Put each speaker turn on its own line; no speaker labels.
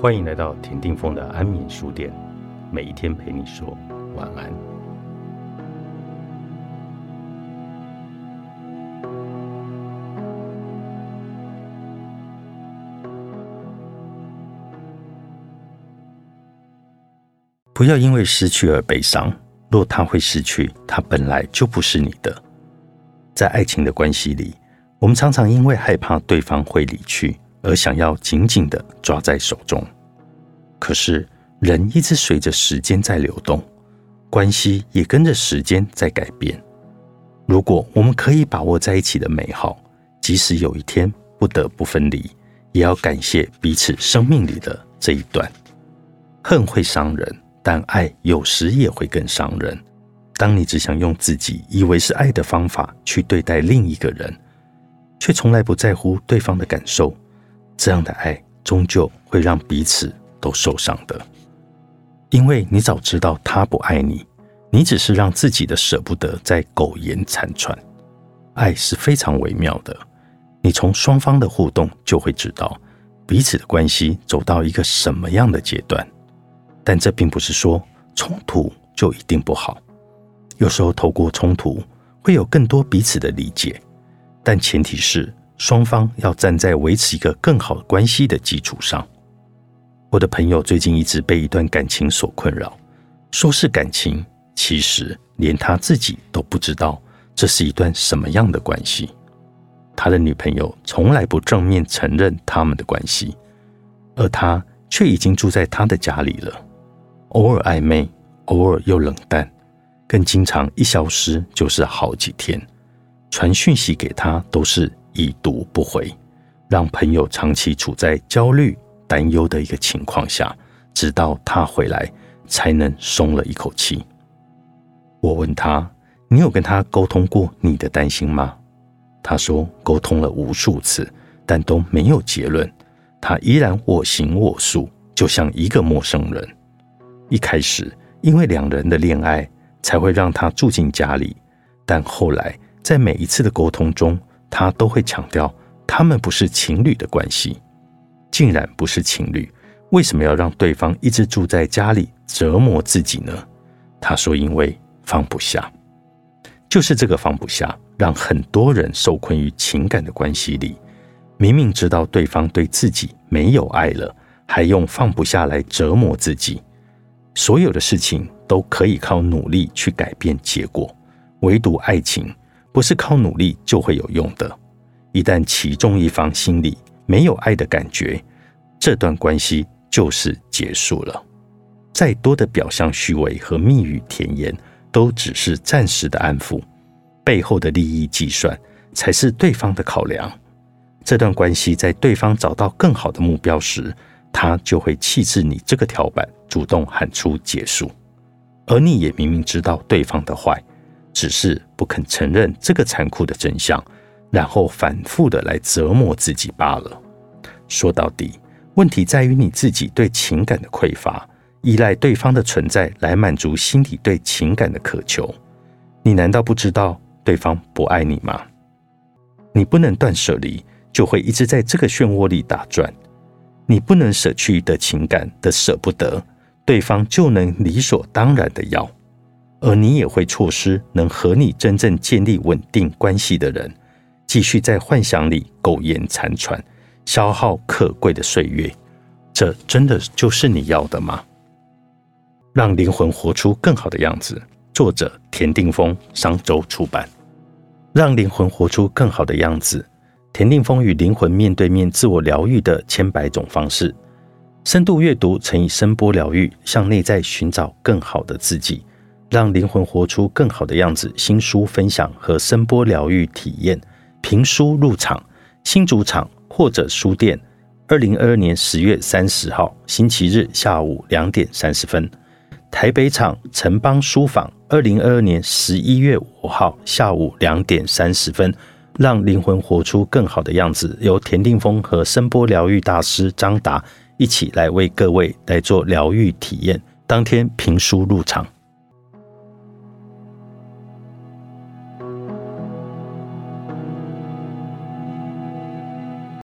欢迎来到田定峰的安眠书店，每一天陪你说晚安。不要因为失去而悲伤，若他会失去，他本来就不是你的。在爱情的关系里，我们常常因为害怕对方会离去。而想要紧紧的抓在手中，可是人一直随着时间在流动，关系也跟着时间在改变。如果我们可以把握在一起的美好，即使有一天不得不分离，也要感谢彼此生命里的这一段。恨会伤人，但爱有时也会更伤人。当你只想用自己以为是爱的方法去对待另一个人，却从来不在乎对方的感受。这样的爱终究会让彼此都受伤的，因为你早知道他不爱你，你只是让自己的舍不得在苟延残喘。爱是非常微妙的，你从双方的互动就会知道彼此的关系走到一个什么样的阶段。但这并不是说冲突就一定不好，有时候透过冲突会有更多彼此的理解，但前提是。双方要站在维持一个更好的关系的基础上。我的朋友最近一直被一段感情所困扰，说是感情，其实连他自己都不知道这是一段什么样的关系。他的女朋友从来不正面承认他们的关系，而他却已经住在他的家里了，偶尔暧昧，偶尔又冷淡，更经常一消失就是好几天，传讯息给他都是。已读不回，让朋友长期处在焦虑、担忧的一个情况下，直到他回来，才能松了一口气。我问他：“你有跟他沟通过你的担心吗？”他说：“沟通了无数次，但都没有结论。他依然我行我素，就像一个陌生人。一开始，因为两人的恋爱，才会让他住进家里，但后来在每一次的沟通中，他都会强调，他们不是情侣的关系，竟然不是情侣，为什么要让对方一直住在家里折磨自己呢？他说：“因为放不下，就是这个放不下，让很多人受困于情感的关系里。明明知道对方对自己没有爱了，还用放不下来折磨自己。所有的事情都可以靠努力去改变结果，唯独爱情。”不是靠努力就会有用的。一旦其中一方心里没有爱的感觉，这段关系就是结束了。再多的表象虚伪和蜜语甜言，都只是暂时的安抚，背后的利益计算才是对方的考量。这段关系在对方找到更好的目标时，他就会弃置你这个跳板，主动喊出结束。而你也明明知道对方的坏。只是不肯承认这个残酷的真相，然后反复的来折磨自己罢了。说到底，问题在于你自己对情感的匮乏，依赖对方的存在来满足心底对情感的渴求。你难道不知道对方不爱你吗？你不能断舍离，就会一直在这个漩涡里打转。你不能舍去的情感的舍不得，对方就能理所当然的要。而你也会错失能和你真正建立稳定关系的人，继续在幻想里苟延残喘，消耗可贵的岁月。这真的就是你要的吗？让灵魂活出更好的样子。作者：田定峰，商周出版。让灵魂活出更好的样子。田定峰与灵魂面对面自我疗愈的千百种方式。深度阅读乘以声波疗愈，向内在寻找更好的自己。让灵魂活出更好的样子。新书分享和声波疗愈体验，评书入场，新主场或者书店。二零二二年十月三十号星期日下午两点三十分，台北场城邦书坊。二零二二年十一月五号下午两点三十分，让灵魂活出更好的样子。由田定峰和声波疗愈大师张达一起来为各位来做疗愈体验。当天评书入场。